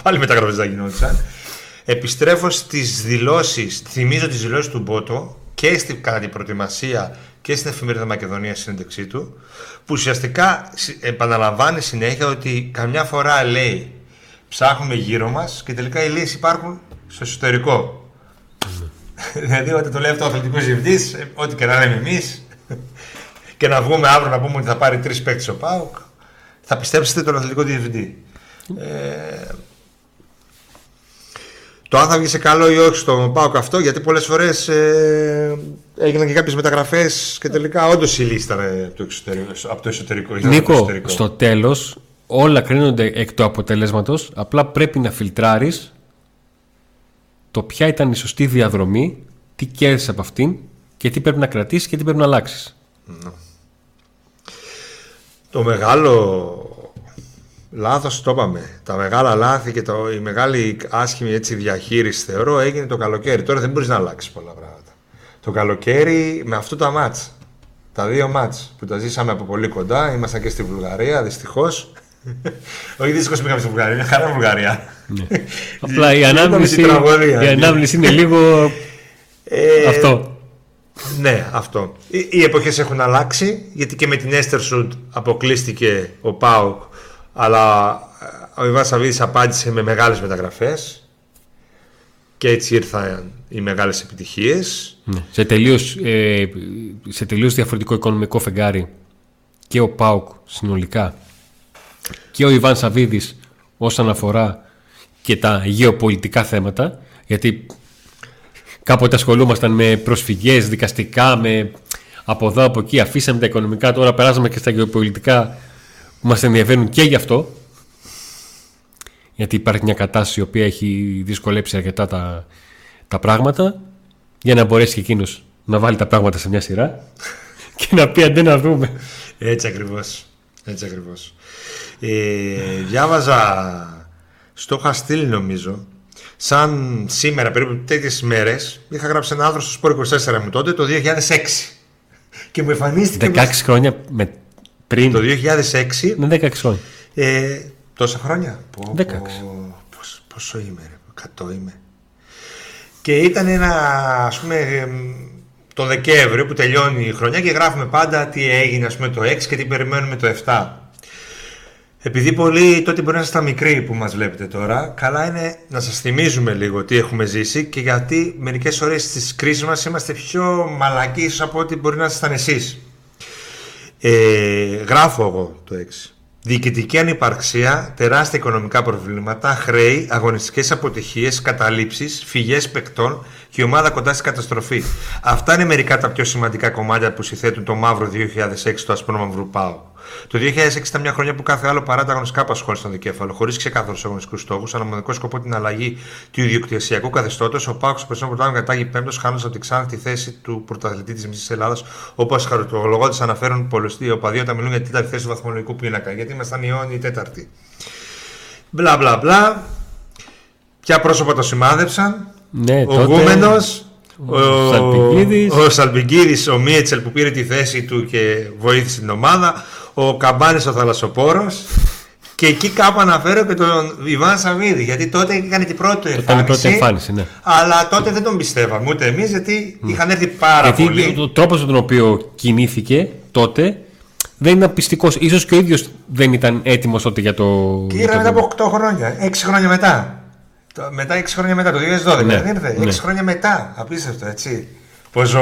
πάλι μεταγραφέ δεν γινόντουσαν. Επιστρέφω στις δηλώσεις, θυμίζω τις δηλώσεις του Μπότο και στην, κατά την προετοιμασία και στην εφημερίδα Μακεδονίας συνέντευξή του, που ουσιαστικά συ- επαναλαμβάνει συνέχεια ότι καμιά φορά λέει ψάχνουμε γύρω μας και τελικά οι λύσεις υπάρχουν στο εσωτερικό. δηλαδή όταν το λέει αυτό ο αθλητικός διευθυντής, ε, ό,τι και να λέμε εμείς και να βγούμε αύριο να πούμε ότι θα πάρει τρεις παίκτες ο ΠΑΟΚ, θα πιστέψετε τον αθλητικό διευθυντή. Ε, το αν θα βγει σε καλό ή όχι στον ΠΑΟΚ αυτό, γιατί πολλές φορές ε, έγιναν και κάποιες μεταγραφές και τελικά όντως η λύση ήταν από το εξωτερικό. Από το εσωτερικό ήταν από το Νίκο, εσωτερικό. στο τέλος όλα κρίνονται εκ του αποτελέσματος απλά πρέπει να φιλτράρεις το ποια ήταν η σωστή διαδρομή τι κέρδισε από αυτήν και τι πρέπει να κρατήσεις και τι πρέπει να αλλάξεις. Το μεγάλο λάθος το είπαμε. Τα μεγάλα λάθη και το, η μεγάλη άσχημη έτσι, διαχείριση θεωρώ έγινε το καλοκαίρι. Τώρα δεν μπορείς να αλλάξεις πολλά πράγματα. Το καλοκαίρι με αυτό τα μάτς. Τα δύο μάτς που τα ζήσαμε από πολύ κοντά. Ήμασταν και στη Βουλγαρία δυστυχώς. Όχι δυστυχώς πήγαμε στη Βουλγαρία. Μια χαρά Βουλγαρία. Απλά η Είπαμε ανάμνηση, την τραγωδία. η ανάμνηση είναι λίγο Ε, αυτό. Ναι, αυτό. Οι, οι εποχές έχουν αλλάξει, γιατί και με την Έστερσουντ αποκλείστηκε ο Πάουκ, αλλά ε, ο Ιβάν Σαββίδης απάντησε με μεγάλες μεταγραφές και έτσι ήρθαν οι μεγάλες επιτυχίες. Ναι. Σε, τελείως, ε, σε τελείως διαφορετικό οικονομικό φεγγάρι και ο ΠΑΟΚ συνολικά και ο Ιβάν Σαββίδης όσον αφορά και τα γεωπολιτικά θέματα γιατί κάποτε ασχολούμασταν με προσφυγές, δικαστικά, με από εδώ από εκεί αφήσαμε τα οικονομικά τώρα περάσαμε και στα γεωπολιτικά που μας ενδιαφέρουν και γι' αυτό γιατί υπάρχει μια κατάσταση η οποία έχει δυσκολέψει αρκετά τα, τα πράγματα για να μπορέσει και εκείνος να βάλει τα πράγματα σε μια σειρά και να πει αντέ να δούμε. Έτσι ακριβώς. Έτσι ακριβώς. Ε, διάβαζα στο είχα στείλει νομίζω σαν σήμερα περίπου τέτοιες μέρες είχα γράψει ένα άρθρο στο Sport 24 μου τότε το 2006 και μου εμφανίστηκε 16 χρόνια με πριν. το 2006 Ναι, 16 χρόνια. Ε, τόσα χρόνια. Πω, 16. πω, πόσο, πόσο είμαι, ρε, 100 είμαι. Και ήταν ένα, ας πούμε, εμ, το Δεκέμβριο που τελειώνει η χρονιά και γράφουμε πάντα τι έγινε, ας πούμε, το 6 και τι περιμένουμε το 7. Επειδή πολλοί τότε μπορεί να είστε μικροί που μας βλέπετε τώρα, καλά είναι να σας θυμίζουμε λίγο τι έχουμε ζήσει και γιατί μερικές ώρες στις κρίσεις μας είμαστε πιο μαλακοί ίσως από ό,τι μπορεί να ήσασταν εσείς. Ε, γράφω εγώ το 6. Διοικητική ανυπαρξία, τεράστια οικονομικά προβλήματα, χρέη, αγωνιστικές αποτυχίες, καταλήψεις, φυγές παικτών και η ομάδα κοντά στην καταστροφή. Αυτά είναι μερικά τα πιο σημαντικά κομμάτια που συθέτουν το μαύρο 2006 του Ασπρό Μαυρού Πάου. Το 2006 ήταν μια χρονιά που κάθε άλλο παρά τα αγωνιστικά απασχόλησε τον δικέφαλο, χωρίς ξεκάθαρους αγωνιστικούς στόχους, αλλά μοναδικό σκοπό την αλλαγή του ιδιοκτησιακού καθεστώτος. Ο Πάουκ στο περσινό πρωτάθλημα κατάγει πέμπτος, χάνοντας από την Ξάνθη τη θέση του πρωταθλητή της Μισής Ελλάδας, όπως χαρακτηρολογώντε αναφέρουν πολλοί οπαδοί όταν μιλούν για την τέταρτη θέση του βαθμολογικού πίνακα. Γιατί ήμασταν οι αιώνιοι τέταρτη. Μπλα μπλα μπλα. Ποια πρόσωπα το σημάδεψαν; Ναι, ο τότε- Γούμενος, ο Σαλπικίδης. ο Σαλπικίδης, ο Μίετσελ που πήρε τη θέση του και βοήθησε την ομάδα, ο Καμπάνης ο Θαλασσοπόρος Και εκεί κάπου αναφέρω και τον Ιβάν Σαββίδη, γιατί τότε έκανε την πρώτη Ήταν η εμφάνιση. πρώτη εμφάνιση, ναι. Αλλά τότε δεν τον πιστεύαμε ούτε εμείς, γιατί είχαν έρθει πάρα Γιατί πολλοί. ο τρόπος με τον οποίο κινήθηκε τότε δεν ήταν πιστικός. σω και ο ίδιος δεν ήταν έτοιμος τότε για το. Και για ήρθε το μετά βήμα. από 8 χρόνια, 6 χρόνια μετά. Το- Μετά 6 χρόνια μετά, το 2012 Ναι, δεν ήρθε. 6 ναι. χρόνια μετά. Απίστευτο, έτσι. Πόσο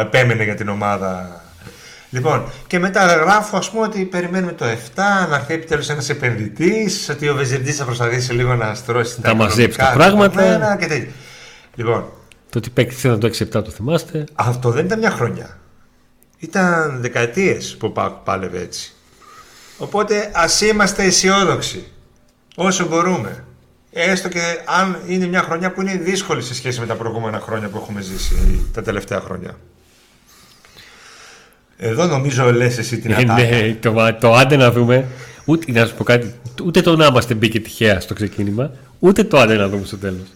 επέμενε για την ομάδα. Λοιπόν, και μετά γράφω ας πούμε ότι περιμένουμε το 7 να έρθει επιτέλους ένας επενδυτής, ότι ο Βεζιρντή θα προσπαθήσει λίγο να στρώσει Τα μαζέψει τα οικονομικά πράγματα. δεδομένα Και τέτοια. λοιπόν, Το ότι παίκτη ήταν το 6-7 το θυμάστε. αυτό δεν ήταν μια χρονιά. Ήταν δεκαετίες που ο Πάκ πάλευε έτσι. Οπότε ας είμαστε αισιόδοξοι όσο μπορούμε. Έστω και αν είναι μια χρονιά που είναι δύσκολη σε σχέση με τα προηγούμενα χρόνια που έχουμε ζήσει τα τελευταία χρόνια. Εδώ νομίζω λες εσύ την Ε, ατάκα. ναι, το, το άντε να δούμε. Ούτε, να σου πω κάτι, ούτε το να είμαστε μπήκε τυχαία στο ξεκίνημα, ούτε το άντε να δούμε στο τέλος.